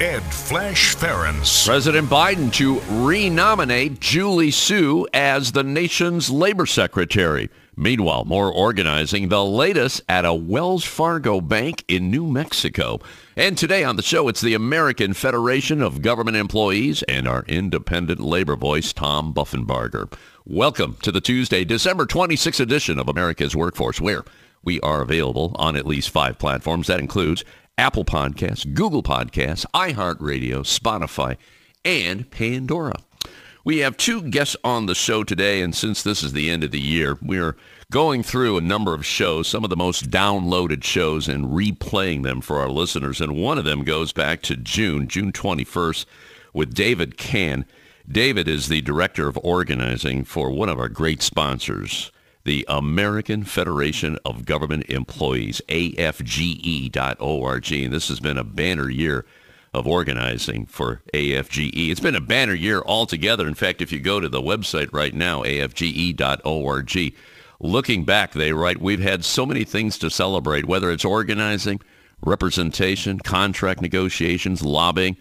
Ed Flash Ferenc. President Biden to renominate Julie Su as the nation's labor secretary. Meanwhile, more organizing, the latest at a Wells Fargo bank in New Mexico. And today on the show, it's the American Federation of Government Employees and our independent labor voice, Tom Buffenbarger. Welcome to the Tuesday, December 26th edition of America's Workforce, where we are available on at least five platforms. That includes Apple Podcasts, Google Podcasts, iHeartRadio, Spotify, and Pandora. We have two guests on the show today, and since this is the end of the year, we're going through a number of shows, some of the most downloaded shows, and replaying them for our listeners. And one of them goes back to June, June 21st, with David Cann. David is the director of organizing for one of our great sponsors, the American Federation of Government Employees, AFGE.org. And this has been a banner year of organizing for AFGE. It's been a banner year altogether. In fact, if you go to the website right now, AFGE.org, looking back, they write, we've had so many things to celebrate, whether it's organizing, representation, contract negotiations, lobbying.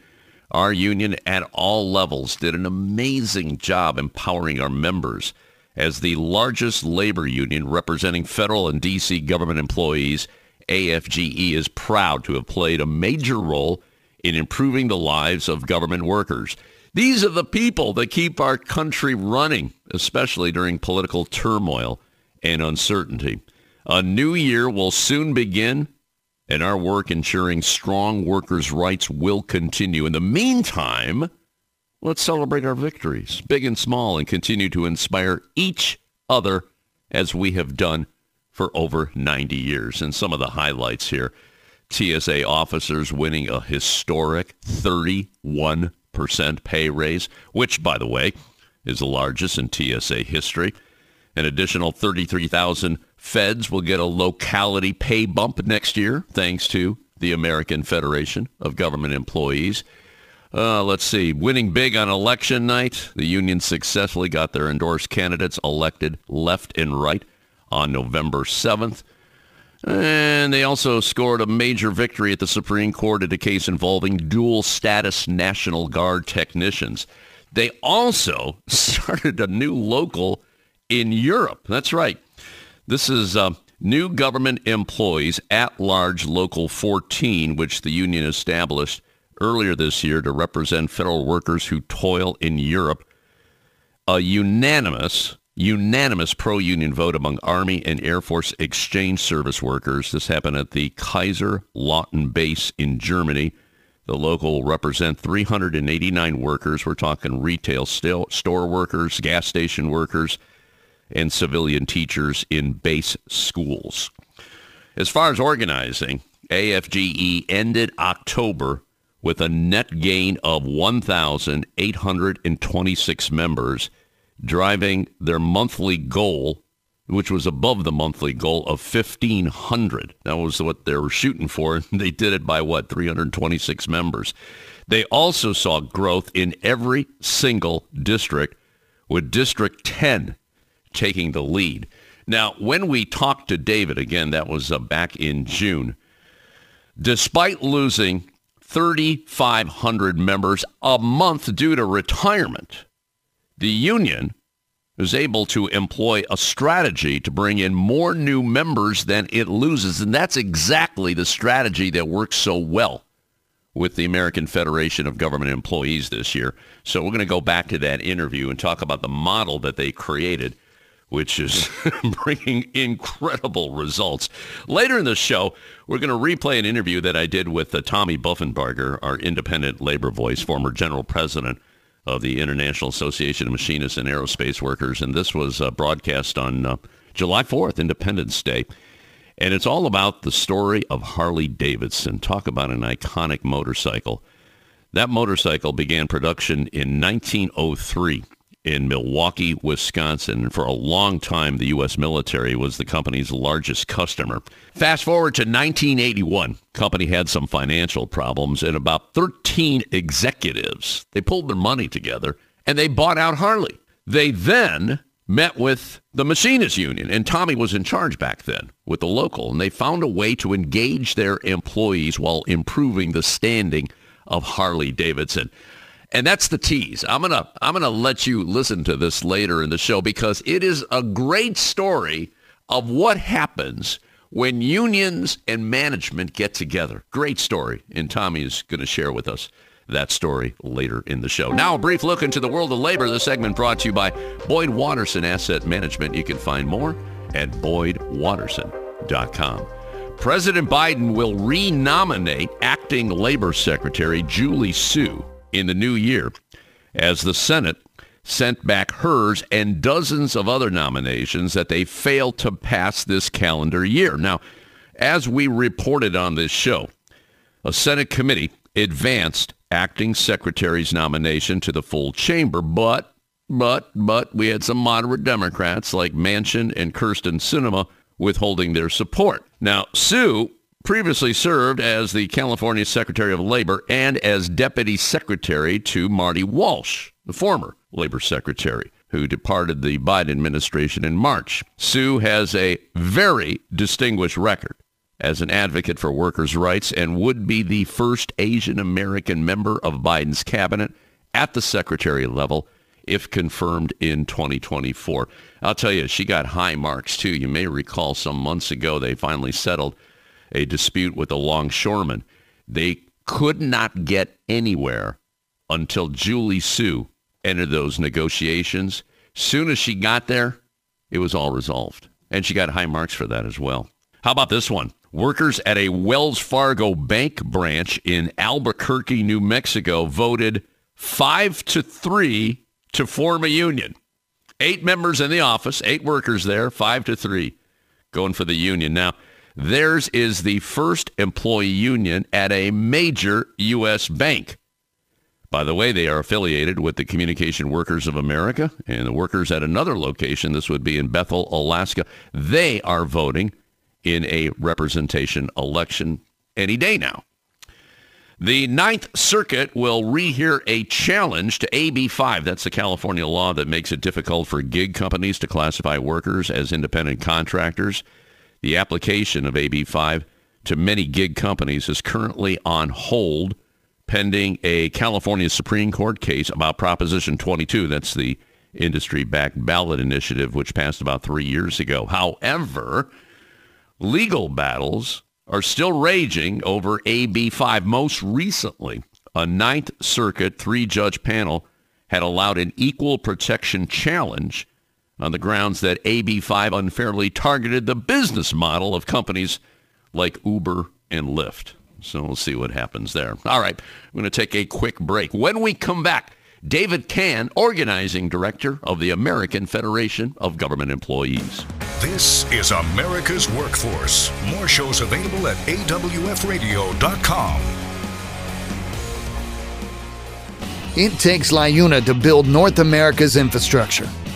Our union at all levels did an amazing job empowering our members as the largest labor union representing federal and D.C. government employees, AFGE is proud to have played a major role in improving the lives of government workers. These are the people that keep our country running, especially during political turmoil and uncertainty. A new year will soon begin, and our work ensuring strong workers' rights will continue. In the meantime, Let's celebrate our victories, big and small, and continue to inspire each other as we have done for over 90 years. And some of the highlights here, TSA officers winning a historic 31% pay raise, which, by the way, is the largest in TSA history. An additional 33,000 feds will get a locality pay bump next year, thanks to the American Federation of Government Employees. Uh, let's see. Winning big on election night, the union successfully got their endorsed candidates elected left and right on November 7th. And they also scored a major victory at the Supreme Court in a case involving dual status National Guard technicians. They also started a new local in Europe. That's right. This is uh, new government employees at large local 14, which the union established earlier this year to represent federal workers who toil in Europe. A unanimous, unanimous pro-union vote among Army and Air Force Exchange Service workers. This happened at the Kaiser Lautern base in Germany. The local represent 389 workers. We're talking retail still, store workers, gas station workers, and civilian teachers in base schools. As far as organizing, AFGE ended October with a net gain of 1,826 members, driving their monthly goal, which was above the monthly goal of 1,500. That was what they were shooting for. They did it by what, 326 members. They also saw growth in every single district, with District 10 taking the lead. Now, when we talked to David, again, that was uh, back in June, despite losing 3,500 members a month due to retirement. The union is able to employ a strategy to bring in more new members than it loses. And that's exactly the strategy that works so well with the American Federation of Government Employees this year. So we're going to go back to that interview and talk about the model that they created which is bringing incredible results. Later in the show, we're going to replay an interview that I did with uh, Tommy Buffenbarger, our independent labor voice, former general president of the International Association of Machinists and Aerospace Workers. And this was uh, broadcast on uh, July 4th, Independence Day. And it's all about the story of Harley Davidson. Talk about an iconic motorcycle. That motorcycle began production in 1903 in Milwaukee, Wisconsin. For a long time, the U.S. military was the company's largest customer. Fast forward to 1981. Company had some financial problems and about 13 executives, they pulled their money together and they bought out Harley. They then met with the machinists union and Tommy was in charge back then with the local and they found a way to engage their employees while improving the standing of Harley Davidson. And that's the tease. I'm going to I'm going to let you listen to this later in the show because it is a great story of what happens when unions and management get together. Great story. And Tommy is going to share with us that story later in the show. Now, a brief look into the world of labor. The segment brought to you by Boyd Watterson Asset Management. You can find more at boydwatterson.com. President Biden will renominate acting labor secretary Julie Su in the new year as the Senate sent back hers and dozens of other nominations that they failed to pass this calendar year. Now, as we reported on this show, a Senate committee advanced acting secretary's nomination to the full chamber, but but but we had some moderate Democrats like Manchin and Kyrsten Sinema withholding their support. Now, Su previously served as the California Secretary of Labor and as Deputy Secretary to Marty Walsh, the former Labor Secretary who departed the Biden administration in March. Su has a very distinguished record as an advocate for workers' rights and would be the first Asian American member of Biden's cabinet at the secretary level if confirmed in 2024. I'll tell you, she got high marks too. You may recall some months ago they finally settled a dispute with a longshoreman. They could not get anywhere until Julie Su entered those negotiations. Soon as she got there, it was all resolved. And she got high marks for that as well. How about this one? Workers at a Wells Fargo bank branch in Albuquerque, New Mexico voted five to three to form a union. Eight members in the office, eight workers there, five to three going for the union. Now, Theirs is the first employee union at a major U.S. bank. By the way, they are affiliated with the Communication Workers of America and the workers at another location. This would be in Bethel, Alaska. They are voting in a representation election any day now. The Ninth Circuit will rehear a challenge to AB5. That's the California law that makes it difficult for gig companies to classify workers as independent contractors. The application of AB5 to many gig companies is currently on hold pending a California Supreme Court case about Proposition 22. That's the industry-backed ballot initiative, which passed about three years ago. However, legal battles are still raging over AB5. Most recently, a Ninth Circuit three-judge panel had allowed an equal protection challenge on the grounds that AB5 unfairly targeted the business model of companies like Uber and Lyft. So we'll see what happens there. All right, we're going to take a quick break. When we come back, David Cann, organizing director of the American Federation of Government Employees. This is America's Workforce. More shows available at awfradio.com. It takes LiUNA to build North America's infrastructure.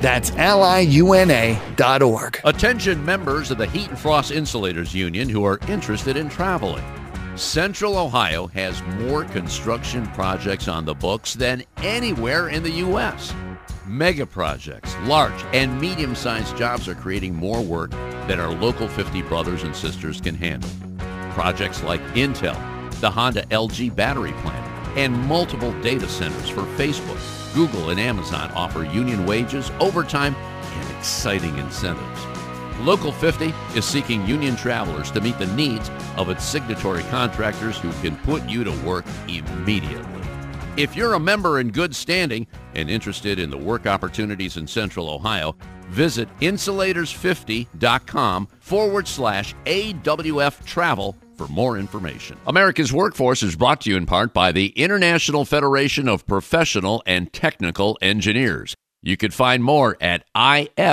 That's liuna.org. Attention members of the Heat and Frost Insulators Union who are interested in traveling. Central Ohio has more construction projects on the books than anywhere in the U.S. Mega projects, large and medium-sized jobs are creating more work than our local 50 brothers and sisters can handle. Projects like Intel, the Honda LG battery plant, and multiple data centers for Facebook Google and Amazon offer union wages, overtime, and exciting incentives. Local 50 is seeking union travelers to meet the needs of its signatory contractors who can put you to work immediately. If you're a member in good standing and interested in the work opportunities in Central Ohio, visit insulators50.com forward slash AWF travel for more information. America's Workforce is brought to you in part by the International Federation of Professional and Technical Engineers. You can find more at ifpte.org.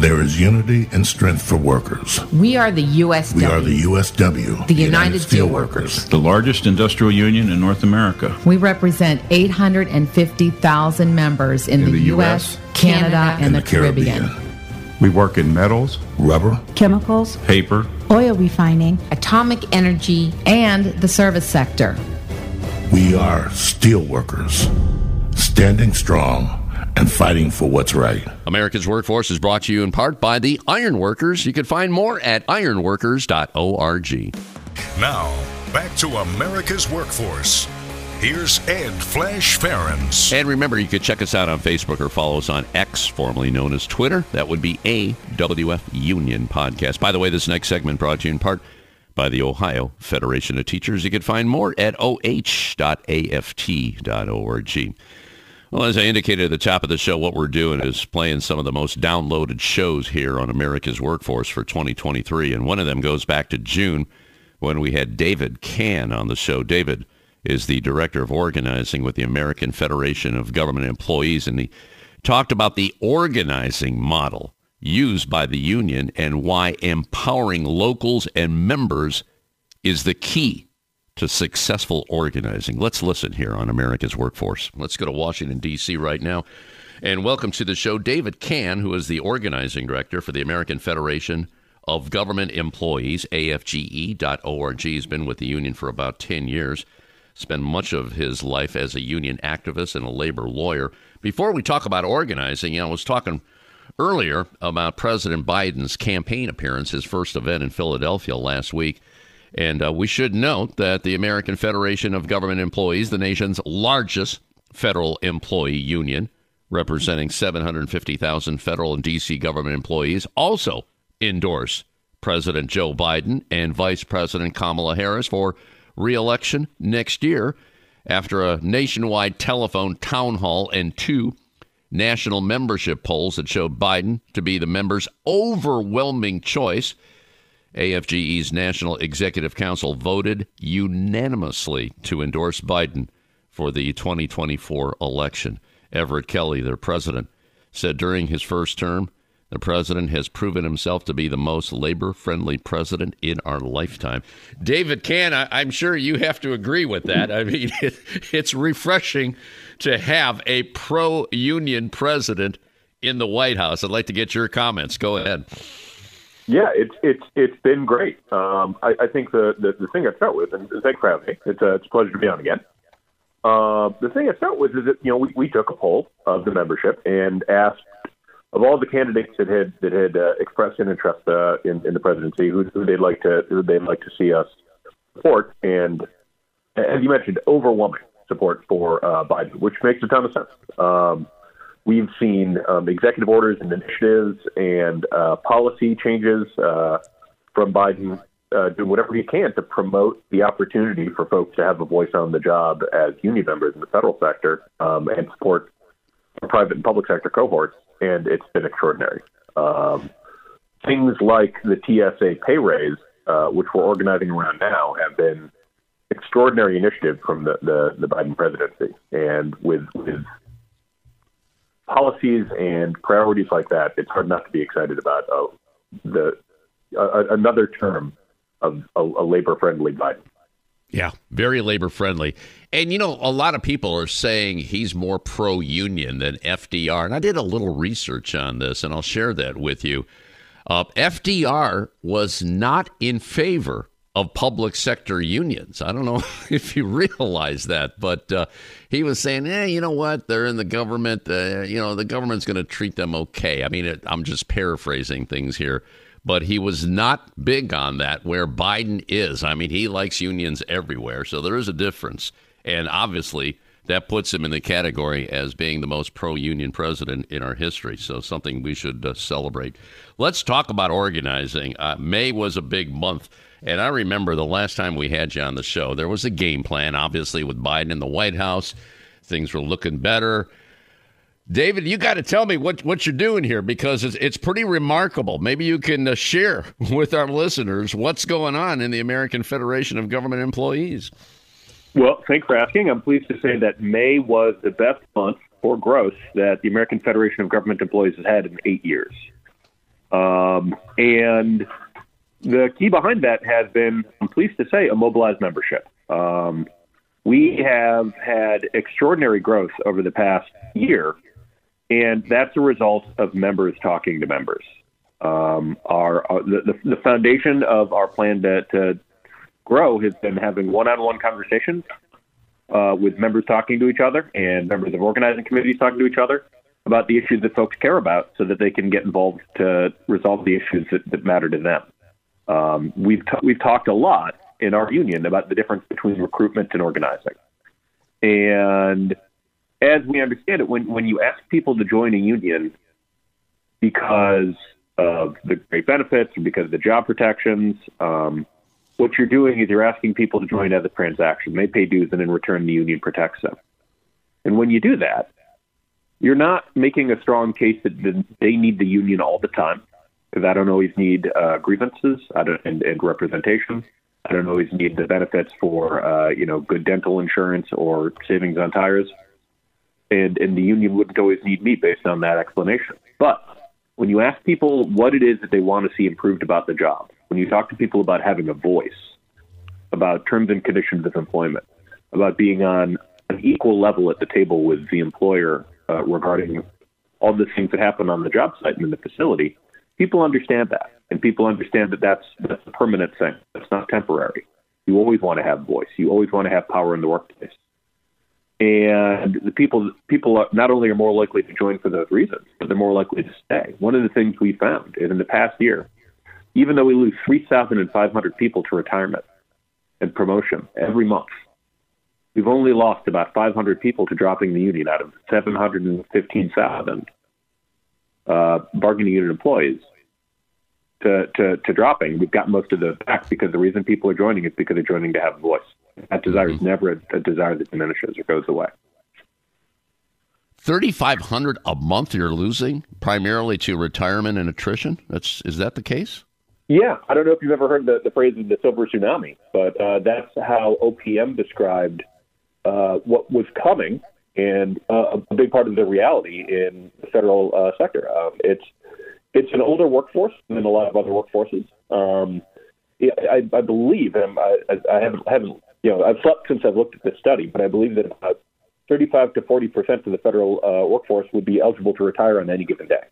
There is unity and strength for workers. We are the USW. We are the USW, the United, Steelworkers, the largest industrial union in North America. We represent 850,000 members in, in the, the, U.S., Canada, and, and the, the Caribbean. Caribbean. We work in metals, rubber, chemicals, paper, oil refining, atomic energy, and the service sector. We are steelworkers, standing strong and fighting for what's right. America's Workforce is brought to you in part by the Ironworkers. You can find more at ironworkers.org. Now, back to America's Workforce. Here's Ed Flash Ferenc. And remember, you could check us out on Facebook or follow us on X, formerly known as Twitter. That would be AWF Union Podcast. By the way, this next segment brought to you in part by the Ohio Federation of Teachers. You can find more at oh.aft.org. Well, as I indicated at the top of the show, what we're doing is playing some of the most downloaded shows here on America's Workforce for 2023. And one of them goes back to June when we had David Cann on the show. David is the director of organizing with the American Federation of Government Employees, and he talked about the organizing model used by the union and why empowering locals and members is the key to successful organizing. Let's listen here on America's Workforce. Let's go to Washington, D.C. right now. And welcome to the show, David Cann, who is the organizing director for the American Federation of Government Employees, AFGE.org. He's been with the union for about 10 years, spent much of his life as a union activist and a labor lawyer. Before we talk about organizing, you know, I was talking earlier about President Biden's campaign appearance, his first event in Philadelphia last week. And uh, we should note that the American Federation of Government Employees, the nation's largest federal employee union, representing 750,000 federal and D.C. government employees, also endorse President Joe Biden and Vice President Kamala Harris for reelection next year after a nationwide telephone town hall and two national membership polls that showed Biden to be the members' overwhelming choice AFGE's National Executive Council voted unanimously to endorse Biden for the 2024 election. Everett Kelly, their president, said during his first term, the president has proven himself to be the most labor friendly president in our lifetime. David Cann, I, am sure you have to agree with that. I mean, it, it's refreshing to have a pro union president in the White House. I'd like to get your comments. Go ahead. Yeah, it's it's it's been great. Um, I, I think the, the the thing I start with, and thanks for having me. It's a, it's a pleasure to be on again. Uh, the thing I start with is that you know we, we took a poll of the membership and asked of all the candidates that had that had uh, expressed an interest uh, in, in the presidency, who, who they'd like to who they'd like to see us support, and as you mentioned, overwhelming support for uh, Biden, which makes a ton of sense. Um, We've seen um, executive orders and initiatives and uh, policy changes uh, from Biden uh, doing whatever he can to promote the opportunity for folks to have a voice on the job as union members in the federal sector um, and support private and public sector cohorts. And it's been extraordinary. Um, things like the TSA pay raise, uh, which we're organizing around now, have been extraordinary initiatives from the, the, the Biden presidency. And with, with policies and priorities like that, it's hard not to be excited about uh, the uh, another term of a, a labor friendly Biden. Yeah, very labor friendly. And you know, a lot of people are saying he's more pro union than FDR. And I did a little research on this, and I'll share that with you. Uh, FDR was not in favor of public sector unions. I don't know if you realize that, but uh, he was saying, "Yeah, you know what? They're in the government. Uh, you know, the government's going to treat them okay." I mean, it, I'm just paraphrasing things here, but he was not big on that. Where Biden is, I mean, he likes unions everywhere, so there is a difference, and obviously. That puts him in the category as being the most pro union president in our history. So, something we should uh, celebrate. Let's talk about organizing. Uh, May was a big month and I remember the last time we had you on the show, there was a game plan, obviously, with Biden in the White House. Things were looking better. David, you got to tell me what, what you're doing here because it's, it's pretty remarkable. Maybe you can uh, share with our listeners what's going on in the American Federation of Government Employees. Well, thanks for asking. I'm pleased to say that May was the best month for growth that the American Federation of Government Employees has had in eight years. Um, and the key behind that has been, I'm pleased to say, a mobilized membership. Um, we have had extraordinary growth over the past year and that's a result of members talking to members. Um, our, our uh, the, the, foundation of our plan to, to grow has been having one-on-one conversations uh, with members talking to each other and members of organizing committees talking to each other about the issues that folks care about, so that they can get involved to resolve the issues that, that matter to them. Um, we've t- we've talked a lot in our union about the difference between recruitment and organizing, and as we understand it, when when you ask people to join a union because of the great benefits or because of the job protections, um, what you're doing is you're asking people to join as a transaction. They pay dues, and in return, the union protects them. And when you do that, you're not making a strong case that they need the union all the time, because I don't always need uh, grievances and, and representation. I don't always need the benefits for uh, you know good dental insurance or savings on tires and and the union wouldn't always need me based on that explanation. But when you ask people what it is that they want to see improved about the job, when you talk to people about having a voice, about terms and conditions of employment, about being on an equal level at the table with the employer uh, regarding all the things that happen on the job site and in the facility, people understand that, and people understand that that's that's a permanent thing. That's not temporary. You always want to have voice. You always want to have power in the workplace and the people people are, not only are more likely to join for those reasons, but they're more likely to stay. One of the things we found is in the past year, even though we lose 3,500 people to retirement and promotion every month, we've only lost about 500 people to dropping the union out of 715,000 uh, bargaining unit employees to, to, to dropping. We've got most of those back because the reason people are joining is because they're joining to have a voice. That desire is mm-hmm. never a, a desire that diminishes or goes away. 3500 a month you're losing primarily to retirement and attrition that's is that the case yeah i don't know if you've ever heard the, the phrase of the silver tsunami but uh, that's how opm described uh, what was coming and uh, a big part of the reality in the federal uh, sector um, it's it's an older workforce than a lot of other workforces um, I, I, believe, and I, I haven't, haven't you know, I've slept since I've looked at this study, but I believe that about 35 to 40 percent of the federal uh, workforce would be eligible to retire on any given day.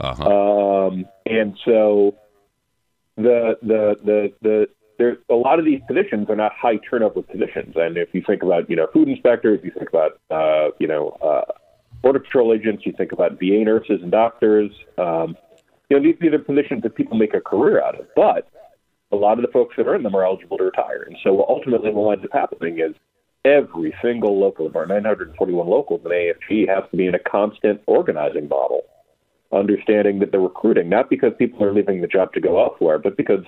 Uh-huh. Um, and so the the the the there a lot of these positions are not high turnover positions. And if you think about you know food inspectors, you think about uh, you know uh, border patrol agents, you think about VA nurses and doctors. Um, you know these, these are positions that people make a career out of, but a lot of the folks that are in them are eligible to retire. And so ultimately what winds up happening is every single local of our 941 locals in AFG has to be in a constant organizing model, understanding that they're recruiting, not because people are leaving the job to go elsewhere, but because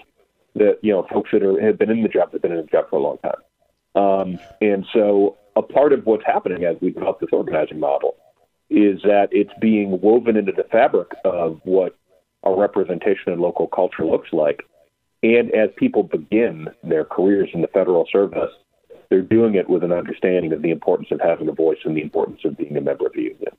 the you know folks that are, have been in the job have been in the job for a long time. Um, and so a part of what's happening as we develop this organizing model is that it's being woven into the fabric of what our representation and local culture looks like and as people begin their careers in the federal service, they're doing it with an understanding of the importance of having a voice and the importance of being a member of the union.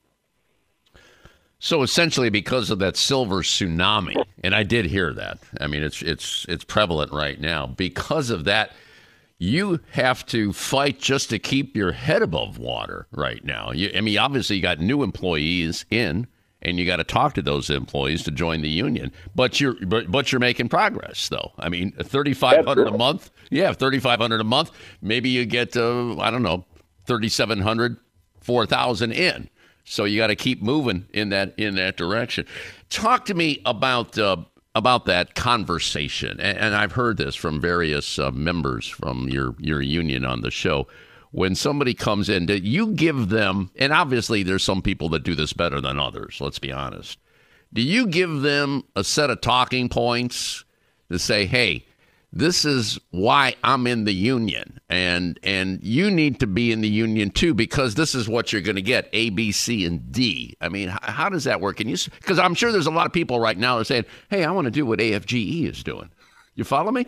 So essentially, because of that silver tsunami, and I did hear that. I mean, it's it's it's prevalent right now. Because of that, you have to fight just to keep your head above water right now. You, I mean, obviously, you got new employees in and you got to talk to those employees to join the union. But you're but, but you're making progress though. I mean, thirty five hundred a month. Yeah, thirty five hundred a month. Maybe you get uh, I don't know, 3,700, 4,000 in. So you got to keep moving in that in that direction. Talk to me about. Uh, about that conversation, and, and, I've heard this from various uh, members from your your union on the show when somebody comes in, do you give them, and obviously there's some people that do this better than others, let's be honest. Do you give them a set of talking points to say, hey, this is why I'm in the union and and you need to be in the union too because this is what you're going to get A B C and D. I mean, how, how does that work? And you cuz I'm sure there's a lot of people right now that are saying, "Hey, I want to do what AFGE is doing." You follow me?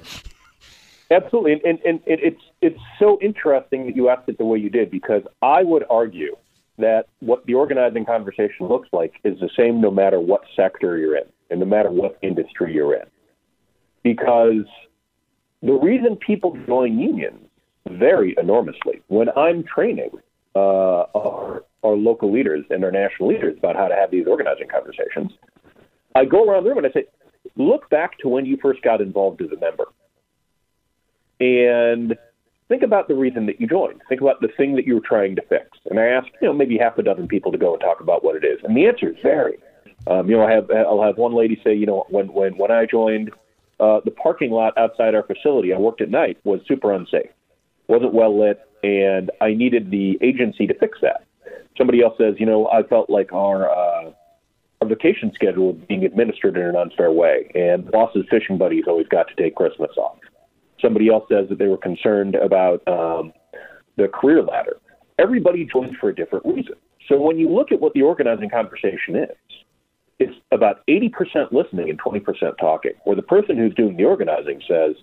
Absolutely. And, and, and it's it's so interesting that you asked it the way you did because I would argue that what the organizing conversation looks like is the same no matter what sector you're in and no matter what industry you're in. Because the reason people join unions vary enormously. When I'm training uh, our, our local leaders and our national leaders about how to have these organizing conversations, I go around the room and I say, look back to when you first got involved as a member. And think about the reason that you joined. Think about the thing that you were trying to fix. And I ask, you know, maybe half a dozen people to go and talk about what it is. And the answers vary. Um, you know, I have I'll have one lady say, you know, when when when I joined, uh, the parking lot outside our facility, I worked at night, was super unsafe, wasn't well lit, and I needed the agency to fix that. Somebody else says, you know, I felt like our uh, our vacation schedule was being administered in an unfair way, and boss's fishing buddies always got to take Christmas off. Somebody else says that they were concerned about um, the career ladder. Everybody joins for a different reason. So when you look at what the organizing conversation is, it's about 80% listening and 20% talking, where the person who's doing the organizing says,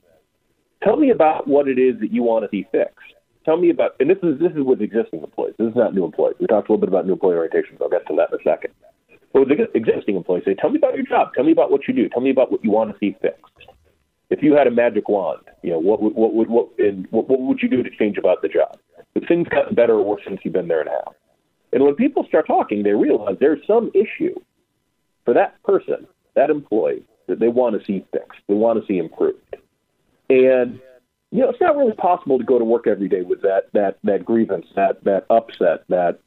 Tell me about what it is that you want to see fixed. Tell me about, and this is this is with existing employees. This is not new employees. We talked a little bit about new employee orientations. I'll get to that in a second. But with existing employees, say, tell me about your job. Tell me about what you do. Tell me about what you want to see fixed. If you had a magic wand, you know what would what would what, and what, what would you do to change about the job? If things gotten better or worse since you've been there now. And when people start talking, they realize there's some issue for that person, that employee, that they want to see fixed, they want to see improved. And you know, it's not really possible to go to work every day with that that that grievance, that that upset, that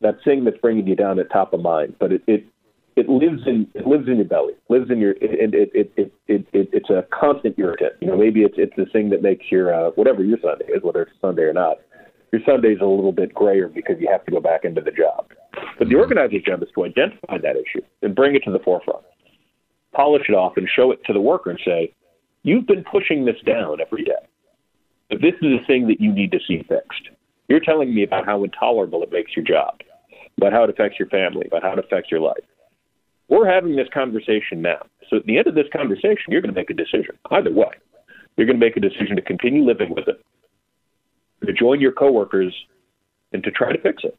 that thing that's bringing you down at top of mind. But it it, it lives in it lives in your belly, lives in your it it it it, it, it it's a constant irritant. You know, maybe it's it's the thing that makes your uh, whatever your Sunday is, whether it's Sunday or not. Your Sunday's a little bit grayer because you have to go back into the job. But the organizer's job is to identify that issue and bring it to the forefront, polish it off, and show it to the worker and say, You've been pushing this down every day. But this is a thing that you need to see fixed. You're telling me about how intolerable it makes your job, about how it affects your family, about how it affects your life. We're having this conversation now. So at the end of this conversation, you're going to make a decision. Either way, you're going to make a decision to continue living with it, to join your coworkers, and to try to fix it.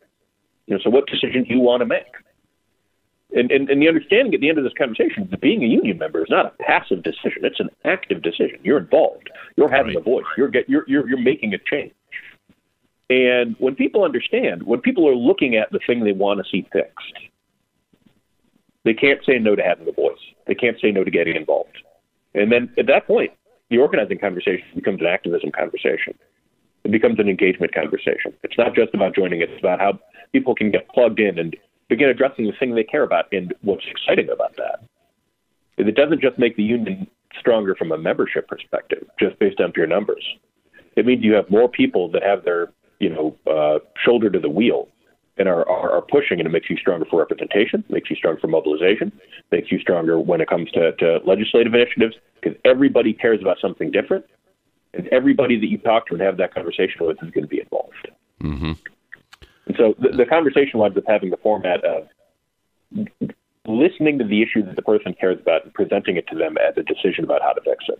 You know, so what decision do you want to make? And, and, and the understanding at the end of this conversation is that being a union member is not a passive decision; it's an active decision. You're involved. You're having right. a voice. You're get you're, you're you're making a change. And when people understand, when people are looking at the thing they want to see fixed, they can't say no to having a voice. They can't say no to getting involved. And then at that point, the organizing conversation becomes an activism conversation. It becomes an engagement conversation. It's not just about joining, it's about how people can get plugged in and begin addressing the thing they care about and what's exciting about that. It doesn't just make the union stronger from a membership perspective, just based on pure numbers. It means you have more people that have their, you know, uh, shoulder to the wheel and are, are, are, pushing, and it makes you stronger for representation, makes you stronger for mobilization, makes you stronger when it comes to, to legislative initiatives, because everybody cares about something different, and everybody that you talk to and have that conversation with is going to be involved. Mm-hmm. And so the, the conversation winds up having the format of listening to the issue that the person cares about and presenting it to them as a decision about how to fix it.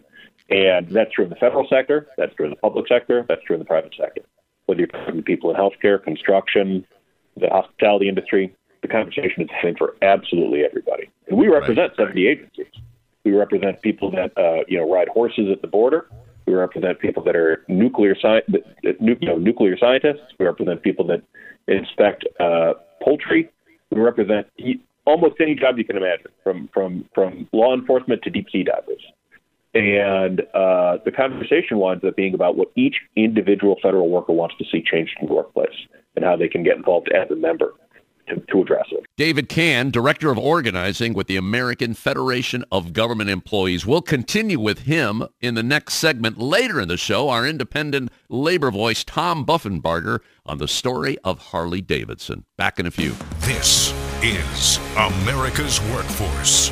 And that's true in the federal sector, that's true in the public sector, that's true in the private sector. Whether you're talking to people in healthcare, construction, the hospitality industry, the conversation is the same for absolutely everybody. And we represent right. 70 agencies. We represent people that uh, you know ride horses at the border. We represent people that are nuclear sci- you know, nuclear scientists. We represent people that inspect uh, poultry. We represent almost any job you can imagine, from from from law enforcement to deep sea divers. And uh, the conversation winds up being about what each individual federal worker wants to see changed in the workplace and how they can get involved as a member to, to address it. David Cann, Director of Organizing with the American Federation of Government Employees. We'll continue with him in the next segment later in the show. Our independent labor voice, Tom Buffenbarger, on the story of Harley Davidson. Back in a few. This is America's Workforce.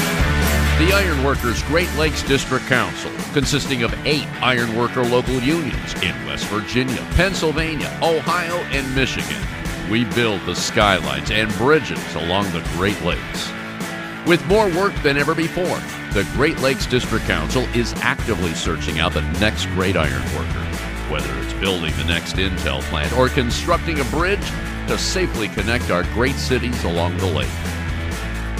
The Ironworkers Great Lakes District Council, consisting of eight ironworker local unions in West Virginia, Pennsylvania, Ohio, and Michigan. We build the skylines and bridges along the Great Lakes. With more work than ever before, the Great Lakes District Council is actively searching out the next great ironworker. Whether it's building the next Intel plant or constructing a bridge to safely connect our great cities along the lake.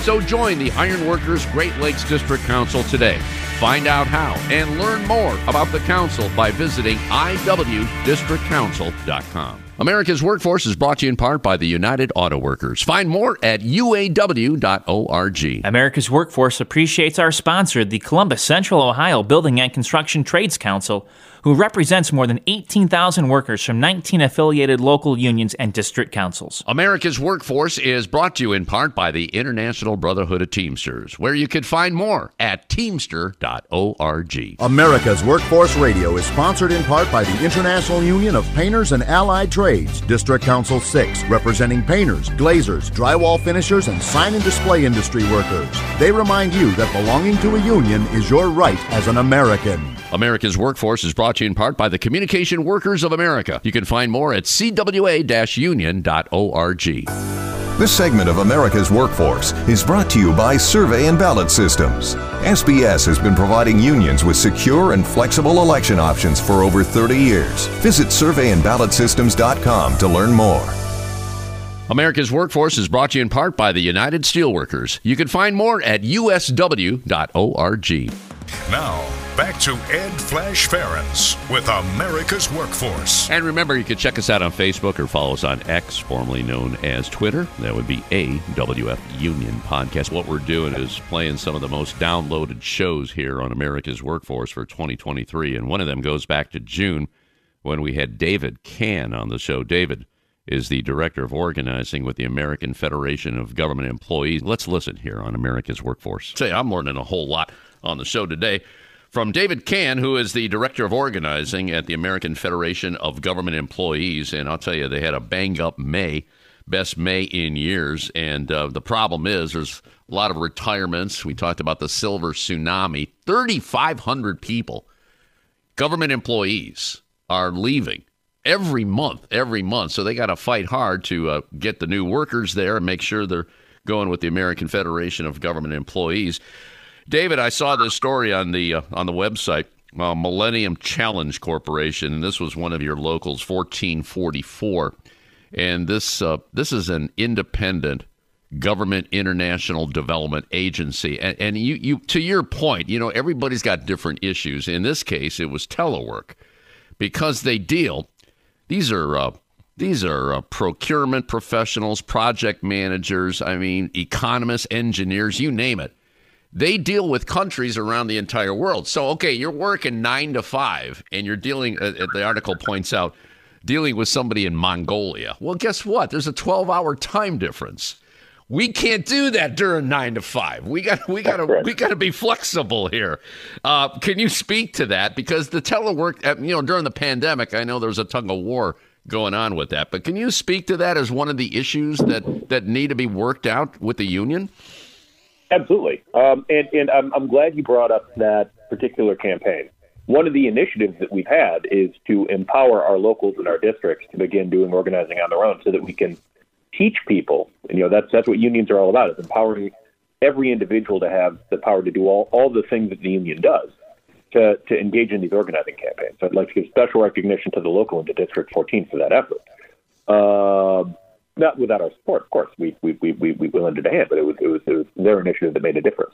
So join the Ironworkers Great Lakes District Council today. Find out how and learn more about the council by visiting iwdistrictcouncil.com. America's Workforce is brought to you in part by the United Auto Workers. Find more at uaw.org. America's Workforce appreciates our sponsor, the Columbus Central Ohio Building and Construction Trades Council, who represents more than 18,000 workers from 19 affiliated local unions and district councils. America's Workforce is brought to you in part by the International Brotherhood of Teamsters, where you can find more at teamster.org. America's Workforce Radio is sponsored in part by the International Union of Painters and Allied Trades, District Council 6, representing painters, glazers, drywall finishers, and sign and display industry workers. They remind you that belonging to a union is your right as an American. America's Workforce is brought to you in part by the Communication Workers of America. You can find more at cwa-union.org. This segment of America's Workforce is brought to you by Survey and Ballot Systems. SBS has been providing unions with secure and flexible election options for over 30 years. Visit surveyandballotsystems.com to learn more. America's Workforce is brought to you in part by the United Steelworkers. You can find more at usw.org. Now, back to Ed Flash Ferenc with America's Workforce. And remember, you can check us out on Facebook or follow us on X, formerly known as Twitter. That would be AWF Union Podcast. What we're doing is playing some of the most downloaded shows here on America's Workforce for 2023. And one of them goes back to June when we had David Cann on the show. David is the director of organizing with the American Federation of Government Employees. Let's listen here on America's Workforce. Say, I'm learning a whole lot on the show today from David Cann, who is the director of organizing at the American Federation of Government Employees. And I'll tell you, they had a bang up May, best May in years. And uh, the problem is there's a lot of retirements. We talked about the silver tsunami. 3,500 people, government employees, are leaving every month, every month. So they got to fight hard to uh, get the new workers there and make sure they're going with the American Federation of Government Employees. David, I saw this story on the uh, on the website. Uh, Millennium Challenge Corporation, and this was one of your locals, 1444, and this uh, this is an independent government international development agency. And, and you, you to your point, you know everybody's got different issues. In this case, it was telework because they deal. These are uh, these are uh, procurement professionals, project managers. I mean, economists, engineers, you name it they deal with countries around the entire world. So, okay, you're working nine to five, and you're dealing. Uh, uh the article points out dealing with somebody in Mongolia. Well, guess what? There's a 12-hour time difference. We can't do that during nine to five. We got we got to we got to be flexible here. Uh, can you speak to that? Because the telework, uh, you know, during the pandemic, I know there was a tug of war going on with that. But can you speak to that as one of the issues that that need to be worked out with the union? Absolutely. Um, and and I'm, I'm glad you brought up that particular campaign. One of the initiatives that we've had is to empower our locals and our districts to begin doing organizing on their own so that we can teach people. And, you know, that's, that's what unions are all about, is empowering every individual to have the power to do all, all the things that the union does to, to engage in these organizing campaigns. So I'd like to give special recognition to the local and to District 14 for that effort. Uh, not without our support, of course. We we we we, we lended a hand, but it was, it was it was their initiative that made a difference.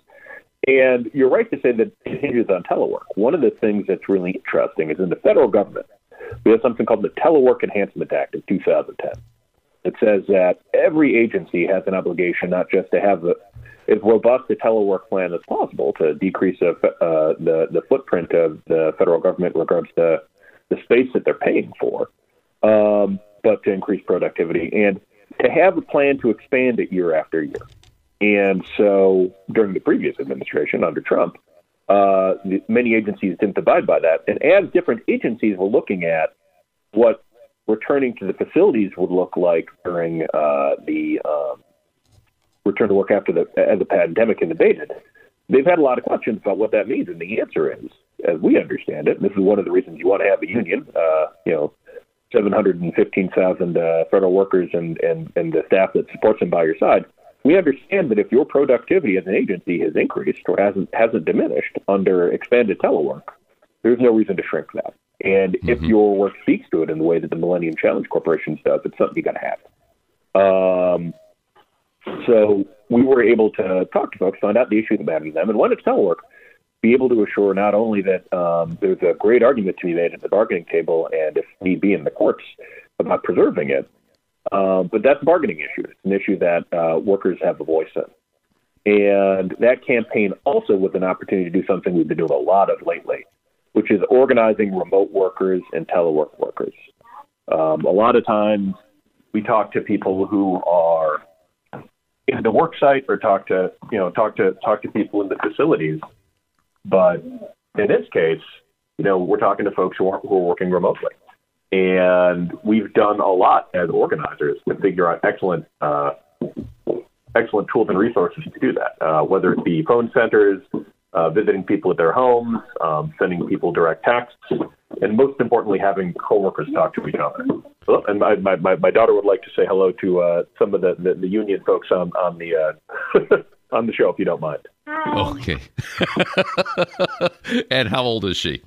And you're right to say that it hinges on telework. One of the things that's really interesting is in the federal government, we have something called the Telework Enhancement Act of 2010. It says that every agency has an obligation not just to have as robust a telework plan as possible to decrease uh, the the footprint of the federal government in regards to the space that they're paying for, um, but to increase productivity and to have a plan to expand it year after year. And so during the previous administration under Trump, uh, many agencies didn't abide by that. And as different agencies were looking at what returning to the facilities would look like during uh, the um, return to work after the as the pandemic had abated, they've had a lot of questions about what that means. And the answer is, as we understand it, this is one of the reasons you want to have a union. Uh, you know, 715,000 uh, federal workers and, and, and the staff that supports them by your side. We understand that if your productivity as an agency has increased or hasn't hasn't diminished under expanded telework, there's no reason to shrink that. And mm-hmm. if your work speaks to it in the way that the Millennium Challenge Corporation does, it's something you got to have. Um, so we were able to talk to folks, find out the issues about them, and when it's telework, be able to assure not only that um, there's a great argument to be made at the bargaining table and if need be in the courts about preserving it, uh, but that's a bargaining issue. It's an issue that uh, workers have a voice in. And that campaign also was an opportunity to do something we've been doing a lot of lately, which is organizing remote workers and telework workers. Um, a lot of times we talk to people who are in the work site or talk to you know talk to talk to people in the facilities but in this case, you know, we're talking to folks who are, who are working remotely. And we've done a lot as organizers to figure out excellent, uh, excellent tools and resources to do that, uh, whether it be phone centers, uh, visiting people at their homes, um, sending people direct texts, and most importantly, having coworkers talk to each other. Oh, and my, my, my daughter would like to say hello to uh, some of the, the, the union folks on, on the uh, on the show, if you don't mind. Okay. and how old is she?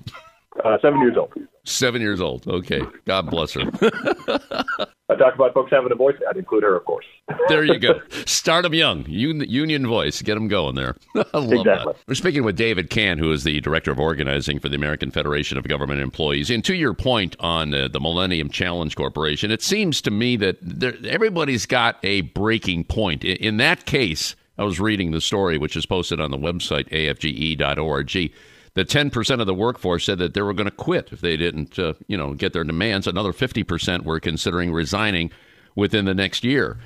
Uh, seven years old. Seven years old. Okay. God bless her. I talk about folks having a voice. I'd include her, of course. there you go. Start them young. union voice. Get them going there. I love exactly. that. We're speaking with David Cann, who is the Director of Organizing for the American Federation of Government Employees. And to your point on uh, the Millennium Challenge Corporation, it seems to me that there, everybody's got a breaking point. In, in that case, I was reading the story, which is posted on the website, afge.org. The 10% of the workforce said that they were going to quit if they didn't, uh, you know, get their demands. Another 50% were considering resigning within the next year.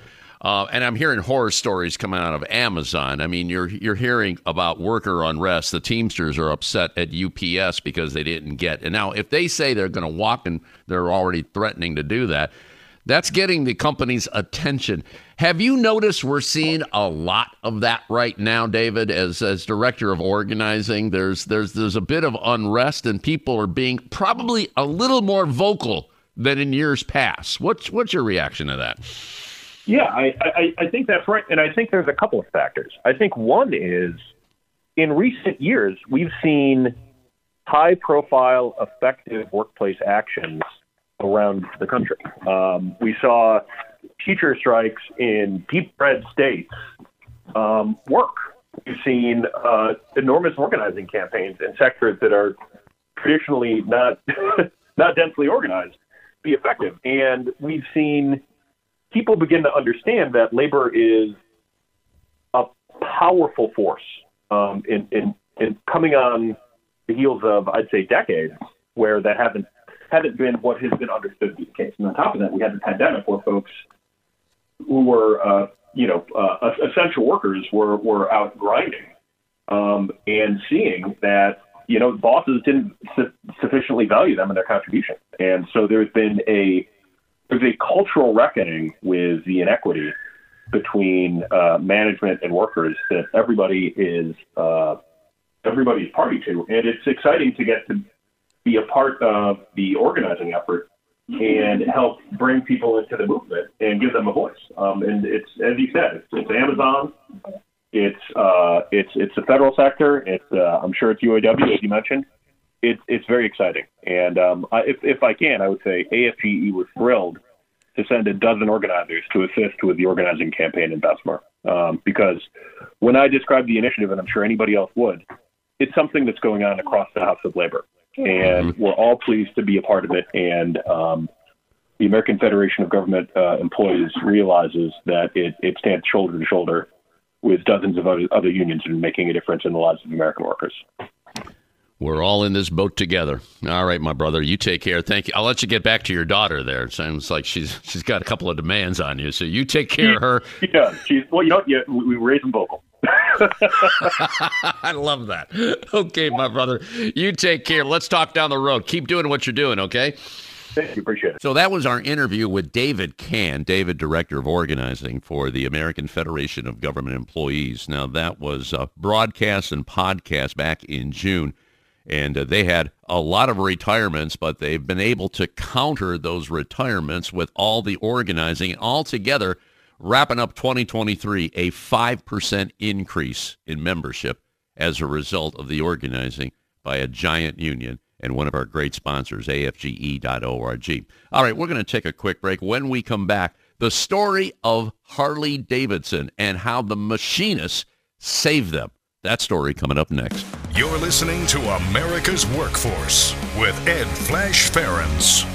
Uh, and I'm hearing horror stories coming out of Amazon. I mean, you're you're hearing about worker unrest. The Teamsters are upset at UPS because they didn't get. And now, if they say they're going to walk and they're already threatening to do that, that's getting the company's attention. Have you noticed we're seeing a lot of that right now, David, as as director of organizing? There's there's there's a bit of unrest and people are being probably a little more vocal than in years past. What's what's your reaction to that? Yeah, I, I, I think that's right. And I think there's a couple of factors. I think one is in recent years, we've seen high profile, effective workplace actions around the country. Um, we saw teacher strikes in deep red states um, work. We've seen uh, enormous organizing campaigns in sectors that are traditionally not not densely organized be effective, and we've seen people begin to understand that labor is a powerful force um, in, in in coming on the heels of I'd say decades where that hasn't hadn't been what has been understood to be the case. And on top of that, we had the pandemic where folks who were, uh, you know, uh, essential workers were, were out grinding um, and seeing that, you know, bosses didn't su- sufficiently value them and their contribution. And so there's been a, there's a cultural reckoning with the inequity between uh, management and workers that everybody is uh, everybody's party to, and it's exciting to get to be a part of the organizing effort and help bring people into the movement and give them a voice. Um, and it's as you said, it's, it's Amazon, it's uh, it's it's the federal sector. It's uh, I'm sure it's UAW as you mentioned. It's it's very exciting. And um, I, if if I can, I would say AFGE was thrilled to send a dozen organizers to assist with the organizing campaign in Bessemer. Um, because when I describe the initiative, and I'm sure anybody else would, it's something that's going on across the House of Labor and mm-hmm. we're all pleased to be a part of it. And um, the American Federation of Government uh, Employees realizes that it, it stands shoulder to shoulder with dozens of other, other unions and making a difference in the lives of American workers. We're all in this boat together. All right, my brother. You take care. Thank you. I'll let you get back to your daughter. There it sounds like she's she's got a couple of demands on you. So you take care of her. Yeah, she's well. You know, yeah, we, we raise them vocal. I love that. Okay, my brother. You take care. Let's talk down the road. Keep doing what you're doing. Okay. Thank you. Appreciate it. So that was our interview with David Cann, David, Director of Organizing for the American Federation of Government Employees. Now, that was uh, broadcast and podcast back in June. And uh, they had a lot of retirements, but they've been able to counter those retirements with all the organizing. And altogether, wrapping up 2023, a 5% increase in membership as a result of the organizing by a giant union and one of our great sponsors, afge.org. All right, we're going to take a quick break. When we come back, the story of Harley Davidson and how the machinists saved them. That story coming up next. You're listening to America's Workforce with Ed Flash Ferenc.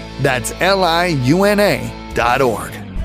That's L I U N A dot org.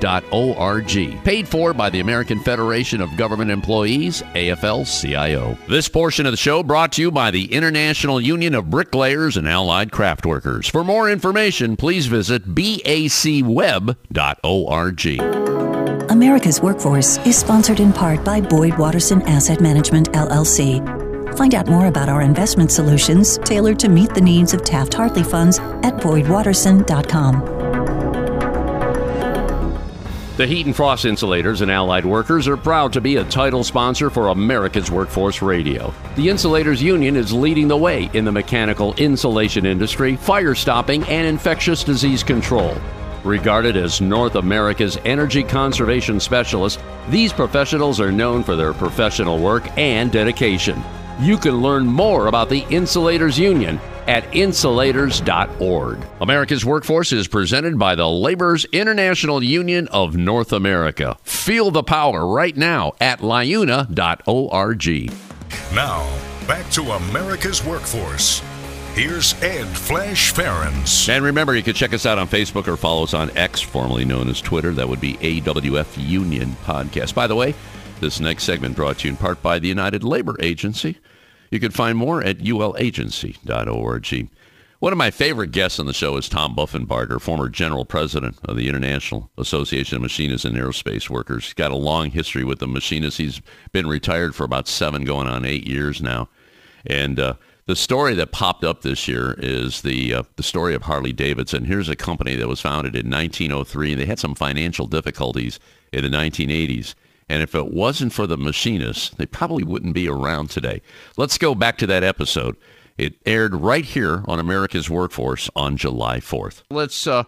afge.org. Paid for by the American Federation of Government Employees, AFL-CIO. This portion of the show brought to you by the International Union of Bricklayers and Allied Craft Workers. For more information, please visit bacweb.org. America's Workforce is sponsored in part by Boyd Watterson Asset Management, LLC. Find out more about our investment solutions tailored to meet the needs of Taft Hartley funds at boydwatterson.com. The Heat and Frost Insulators and Allied Workers are proud to be a title sponsor for America's Workforce Radio. The Insulators Union is leading the way in the mechanical insulation industry, fire stopping, and infectious disease control. Regarded as North America's energy conservation specialists, these professionals are known for their professional work and dedication. You can learn more about the Insulators Union at insulators.org. America's Workforce is presented by the Laborers International Union of North America. Feel the power right now at liuna.org. Now, back to America's Workforce. Here's Ed Flash Ferenc. And remember, you can check us out on Facebook or follow us on X, formerly known as Twitter. That would be AWF Union Podcast. By the way, this next segment brought to you in part by the United Labor Agency. You can find more at ulagency.org. One of my favorite guests on the show is Tom Buffenbarger, former general president of the International Association of Machinists and Aerospace Workers. He's got a long history with the machinists. He's been retired for about seven, going on eight years now. And uh, the story that popped up this year is the uh, the story of Harley Davidson. Here's a company that was founded in 1903. They had some financial difficulties in the 1980s. And if it wasn't for the machinists, they probably wouldn't be around today. Let's go back to that episode. It aired right here on America's Workforce on July 4th. Let's uh,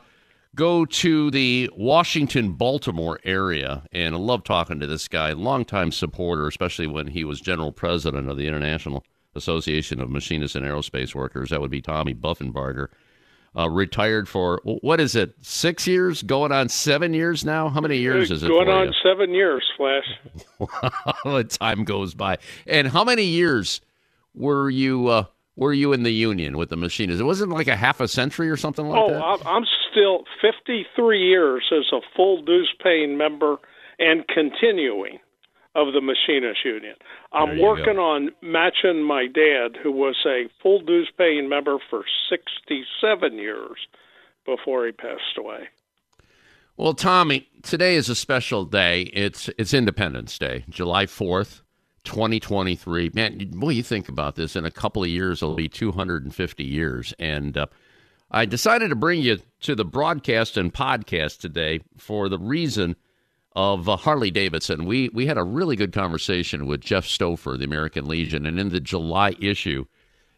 go to the Washington, Baltimore area. And I love talking to this guy, longtime supporter, especially when he was general president of the International Association of Machinists and Aerospace Workers. That would be Tommy Buffenbarger uh, retired for what is it? Six years, going on seven years now. How many years is it? Going on you? seven years, Flash. the time goes by. And how many years were you? Uh, were you in the union with the machinists? It wasn't like a half a century or something like oh, that. Oh, I'm still 53 years as a full dues paying member and continuing of the Machinist Union. I'm working go. on matching my dad, who was a full dues paying member for 67 years before he passed away. Well, Tommy, today is a special day. It's it's Independence Day, July 4th, 2023. Man, boy, you think about this. In a couple of years, it'll be 250 years. And uh, I decided to bring you to the broadcast and podcast today for the reason of uh, Harley Davidson. We we had a really good conversation with Jeff Stoffer, the American Legion, and in the July issue,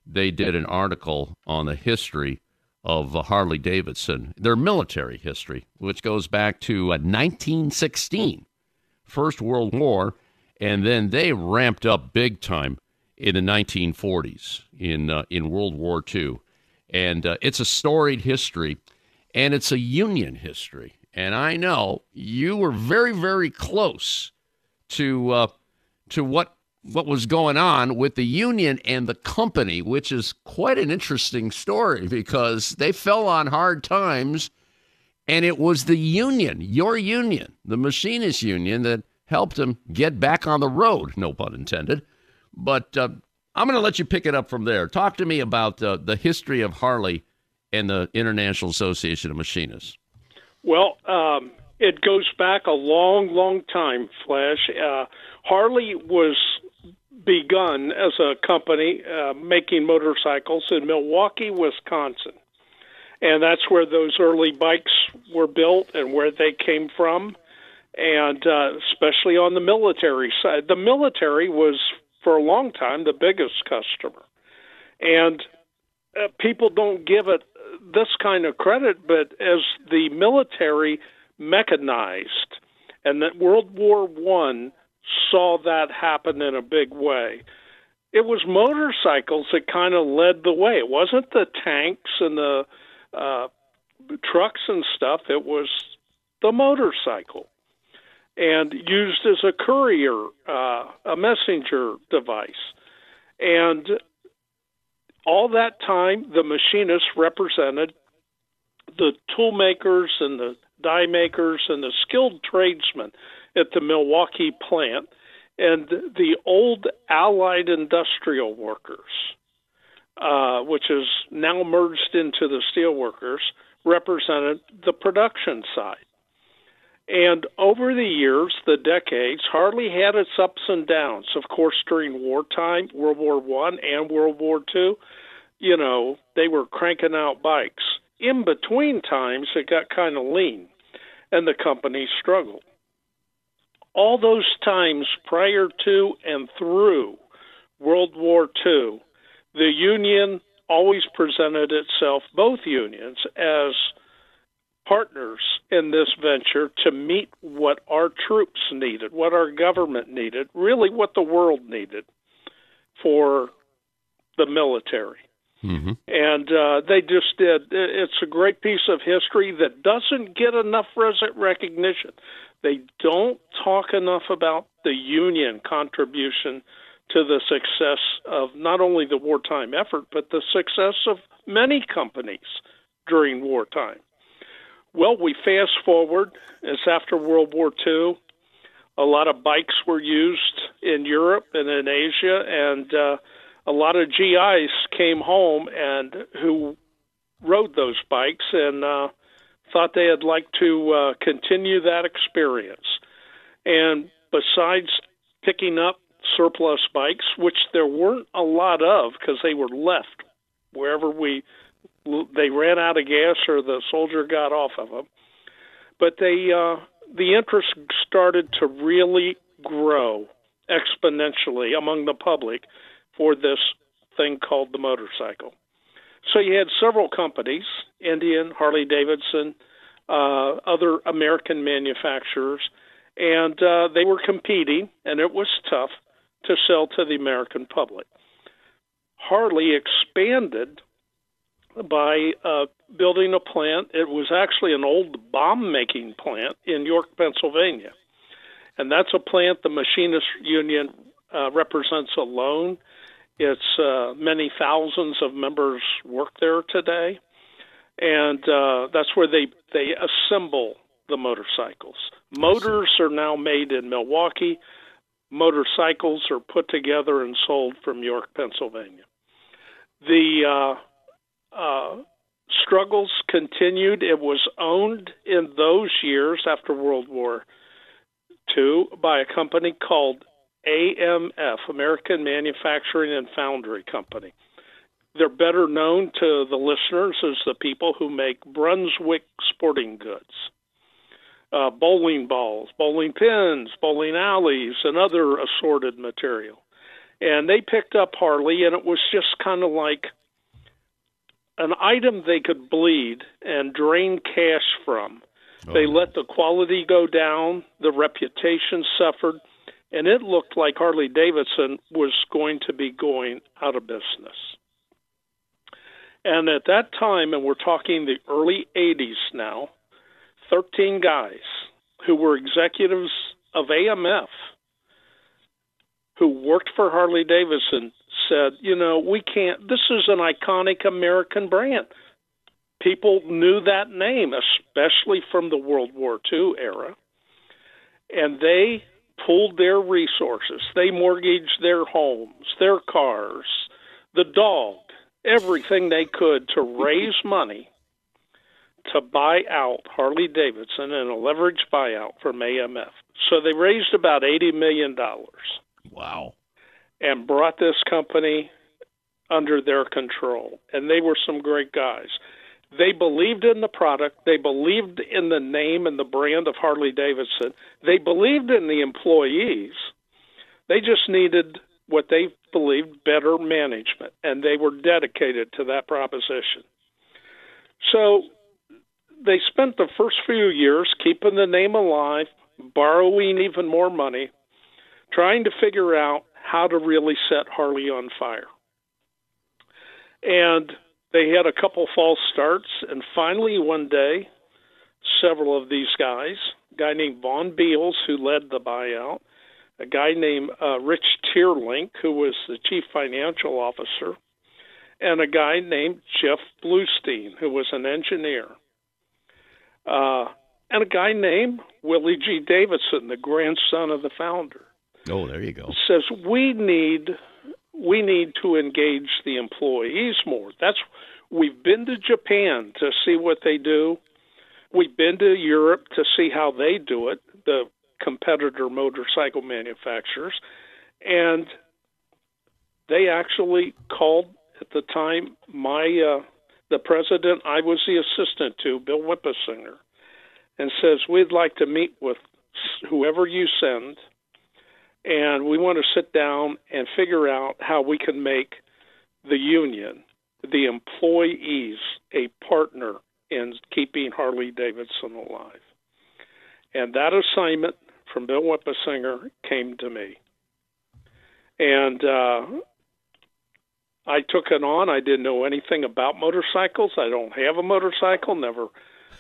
they did an article on the history of uh, Harley Davidson, their military history, which goes back to uh, 1916, First World War, and then they ramped up big time in the 1940s in uh, in World War II, and uh, it's a storied history, and it's a Union history. And I know you were very very close to uh, to what what was going on with the union and the company, which is quite an interesting story because they fell on hard times. And it was the union, your union, the machinist union, that helped them get back on the road, no pun intended. But uh, I'm going to let you pick it up from there. Talk to me about uh, the history of Harley and the International Association of Machinists. Well, um, it goes back a long, long time, Flash. Uh, Harley was begun as a company uh, making motorcycles in Milwaukee, Wisconsin. And that's where those early bikes were built and where they came from, and uh, especially on the military side. The military was, for a long time, the biggest customer. And uh, people don't give it this kind of credit, but as the military mechanized, and that World War One saw that happen in a big way. It was motorcycles that kind of led the way. It wasn't the tanks and the uh, trucks and stuff. It was the motorcycle, and used as a courier, uh, a messenger device, and all that time the machinists represented the tool makers and the die makers and the skilled tradesmen at the Milwaukee plant, and the old Allied Industrial Workers, uh, which is now merged into the Steelworkers, represented the production side. And over the years, the decades, Harley had its ups and downs. Of course, during wartime, World War One and World War Two, you know, they were cranking out bikes. In between times, it got kind of lean, and the company struggled all those times prior to and through World War II, the Union always presented itself, both unions, as partners in this venture to meet what our troops needed, what our government needed, really what the world needed for the military. Mm-hmm. And uh, they just did. It's a great piece of history that doesn't get enough recognition. They don't talk enough about the union contribution to the success of not only the wartime effort, but the success of many companies during wartime. Well, we fast forward. It's after World War II. A lot of bikes were used in Europe and in Asia, and uh, a lot of GIs came home and who rode those bikes and uh, thought they'd like to uh, continue that experience. And besides picking up surplus bikes, which there weren't a lot of because they were left wherever we they ran out of gas or the soldier got off of them. But they uh, the interest started to really grow exponentially among the public for this thing called the motorcycle. So you had several companies, Indian, Harley Davidson, uh, other American manufacturers, and uh, they were competing, and it was tough to sell to the American public. Harley expanded by uh, building a plant. It was actually an old bomb making plant in York, Pennsylvania. And that's a plant the Machinist Union uh, represents alone. It's uh, many thousands of members work there today, and uh, that's where they they assemble the motorcycles. Motors are now made in Milwaukee. Motorcycles are put together and sold from York, Pennsylvania. The uh, struggles continued. It was owned in those years after World War II by a company called AMF, American Manufacturing and Foundry Company. They're better known to the listeners as the people who make Brunswick sporting goods, uh, bowling balls, bowling pins, bowling alleys, and other assorted material. And they picked up Harley, and it was just kind of like an item they could bleed and drain cash from. Oh. They let the quality go down, the reputation suffered, and it looked like Harley Davidson was going to be going out of business. And at that time, and we're talking the early 80s now, 13 guys who were executives of AMF who worked for Harley Davidson said, you know, we can't, this is an iconic American brand. People knew that name, especially from the World War II era. And they pulled their resources. They mortgaged their homes, their cars, the dog, everything they could to raise money to buy out Harley Davidson in a leveraged buyout from AMF. So they raised about $80 million. Wow. And brought this company under their control. And they were some great guys. They believed in the product, they believed in the name and the brand of Harley Davidson, they believed in the employees. They just needed what they believed better management, and they were dedicated to that proposition. So they spent the first few years keeping the name alive, borrowing even more money, trying to figure out how to really set Harley on fire. And they had a couple false starts, and finally one day, several of these guys, a guy named Vaughn Beals, who led the buyout, a guy named uh, Rich Teerlink, who was the chief financial officer, and a guy named Jeff Bleustein, who was an engineer, uh, and a guy named Willie G. Davidson, the grandson of the founder. Oh, there you go. Says we need we need to engage the employees more. That's we've been to Japan to see what they do. We've been to Europe to see how they do it. The competitor motorcycle manufacturers, and they actually called at the time my uh, the president I was the assistant to, Bill Winpisinger, and says we'd like to meet with whoever you send, and we want to sit down and figure out how we can make the union, the employees, a partner in keeping Harley Davidson alive. And that assignment from Bill Winpisinger came to me. And uh, I took it on. I didn't know anything about motorcycles. I don't have a motorcycle. Never.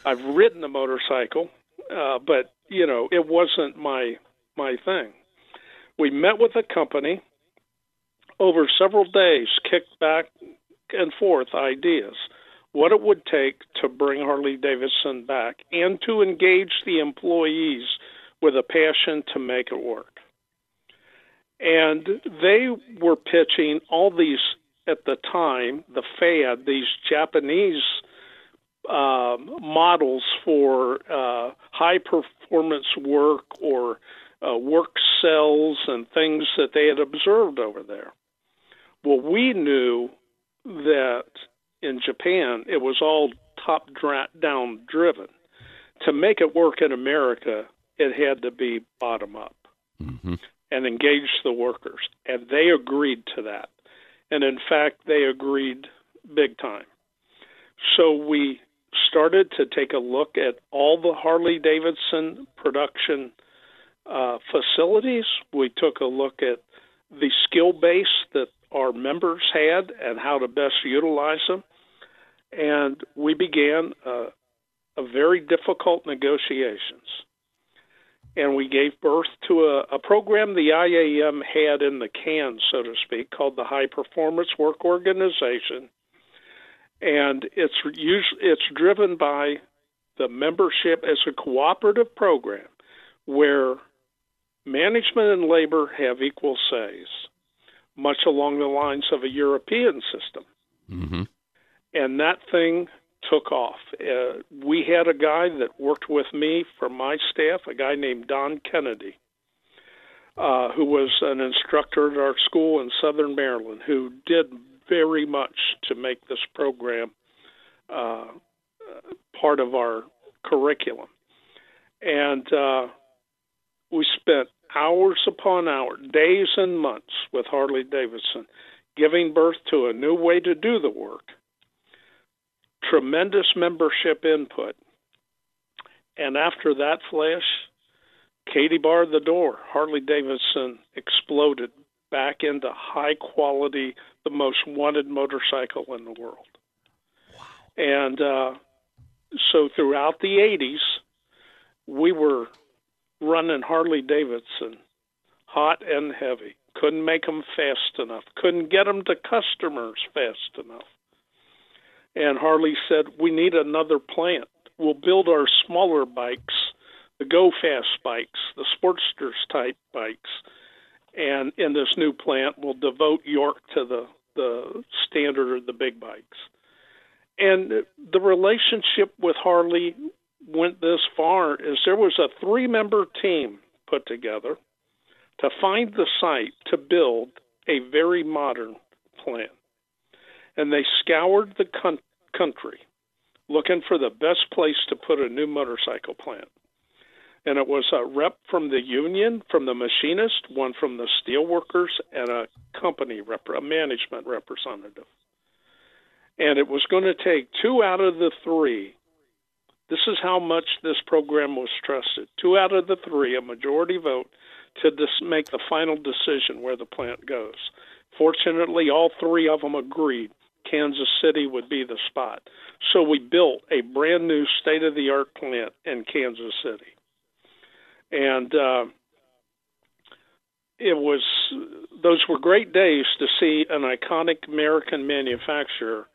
I've ridden a motorcycle, uh, but you know it wasn't my my thing. We met with a company over several days, kicked back and forth ideas, what it would take to bring Harley Davidson back and to engage the employees with a passion to make it work. And they were pitching all these, at the time, the fad, these Japanese uh, models for uh, high performance work or uh, work cells and things that they had observed over there. Well, we knew that in Japan it was all top down driven. To make it work in America, it had to be bottom up mm-hmm. and engage the workers. And they agreed to that. And in fact, they agreed big time. So we started to take a look at all the Harley Davidson production uh, facilities. We took a look at the skill base that our members had and how to best utilize them. And we began uh, a very difficult negotiations and we gave birth to a, a program the IAM had in the can, so to speak, called the High Performance Work Organization, and it's usually, it's driven by the membership as a cooperative program where management and labor have equal says, much along the lines of a European system. Mm-hmm. And that thing took off. Uh, we had a guy that worked with me from my staff, a guy named Don Kennedy, uh, who was an instructor at our school in Southern Maryland, who did very much to make this program uh, part of our curriculum. And uh, we spent hours upon hours, days and months with Harley Davidson, giving birth to a new way to do the work. Tremendous membership input. And after that flash, Katie barred the door. Harley Davidson exploded back into high quality, the most wanted motorcycle in the world. Wow. And uh, so throughout the 80s, we were running Harley Davidson hot and heavy. Couldn't make them fast enough. Couldn't get them to customers fast enough. And Harley said, We need another plant. We'll build our smaller bikes, the go fast bikes, the Sportsters type bikes. And in this new plant, we'll devote York to the, the standard of the big bikes. And the relationship with Harley went this far is there was a three member team put together to find the site to build a very modern plant. And they scoured the con- country looking for the best place to put a new motorcycle plant. And it was a rep from the union, from the machinist, one from the steelworkers, and a company rep, a management representative. And it was going to take two out of the three this is how much this program was trusted. Two out of the three, a majority vote, to dis- make the final decision where the plant goes. Fortunately, all three of them agreed Kansas City would be the spot. So we built a brand new state of the art plant in Kansas City. And uh, it was, those were great days to see an iconic American manufacturer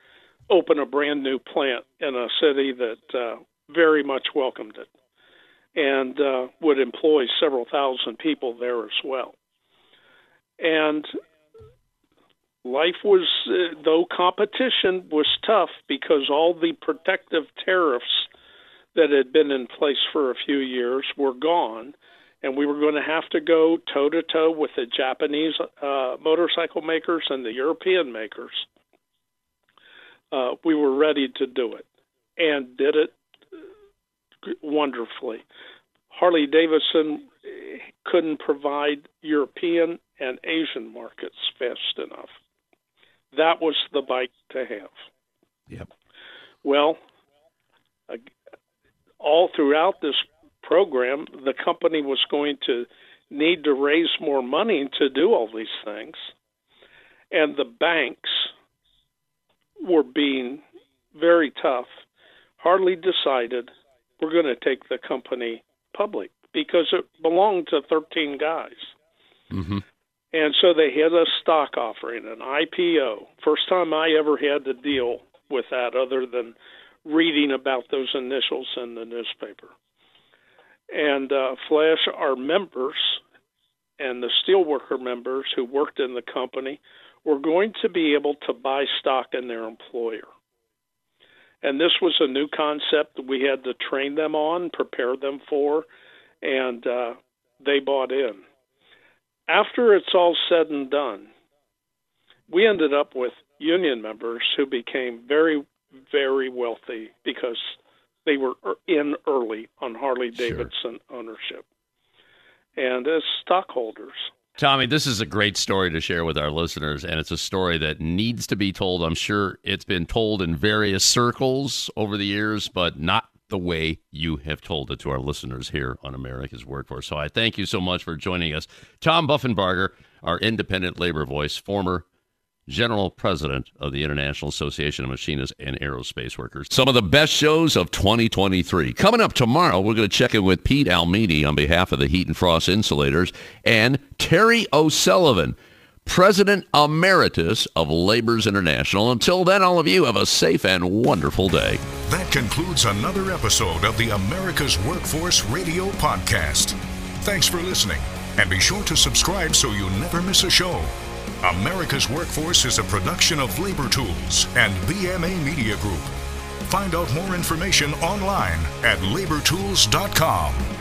open a brand new plant in a city that uh, very much welcomed it and uh, would employ several thousand people there as well. And life was, uh, though competition was tough because all the protective tariffs that had been in place for a few years were gone, and we were going to have to go toe to toe with the Japanese uh, motorcycle makers and the European makers. Uh, we were ready to do it and did it wonderfully. Harley Davidson eh, couldn't provide European and Asian markets fast enough. That was the bike to have. Yep. Well, all throughout this program, the company was going to need to raise more money to do all these things. And the banks were being very tough. Harley decided we're going to take the company public because it belonged to 13 guys. Mm-hmm. And so they had a stock offering, an IPO. First time I ever had to deal with that other than reading about those initials in the newspaper. And uh, Flash, our members and the steelworker members who worked in the company were going to be able to buy stock in their employer. And this was a new concept that we had to train them on, prepare them for, and uh, they bought in. After it's all said and done, we ended up with union members who became very, very wealthy because they were in early on Harley Davidson sure. ownership and as stockholders. Tommy, this is a great story to share with our listeners, and it's a story that needs to be told. I'm sure it's been told in various circles over the years, but not the way you have told it to our listeners here on America's Workforce. So I thank you so much for joining us. Tom Buffenbarger, our independent labor voice, former General President of the International Association of Machinists and Aerospace Workers. Some of the best shows of 2023. Coming up tomorrow, we're going to check in with Pete Almini on behalf of the Heat and Frost Insulators and Terry O'Sullivan, President Emeritus of Labor's International. Until then, all of you have a safe and wonderful day. That concludes another episode of the America's Workforce Radio Podcast. Thanks for listening, and be sure to subscribe so you never miss a show. America's Workforce is a production of Labor Tools and BMA Media Group. Find out more information online at labortools.com.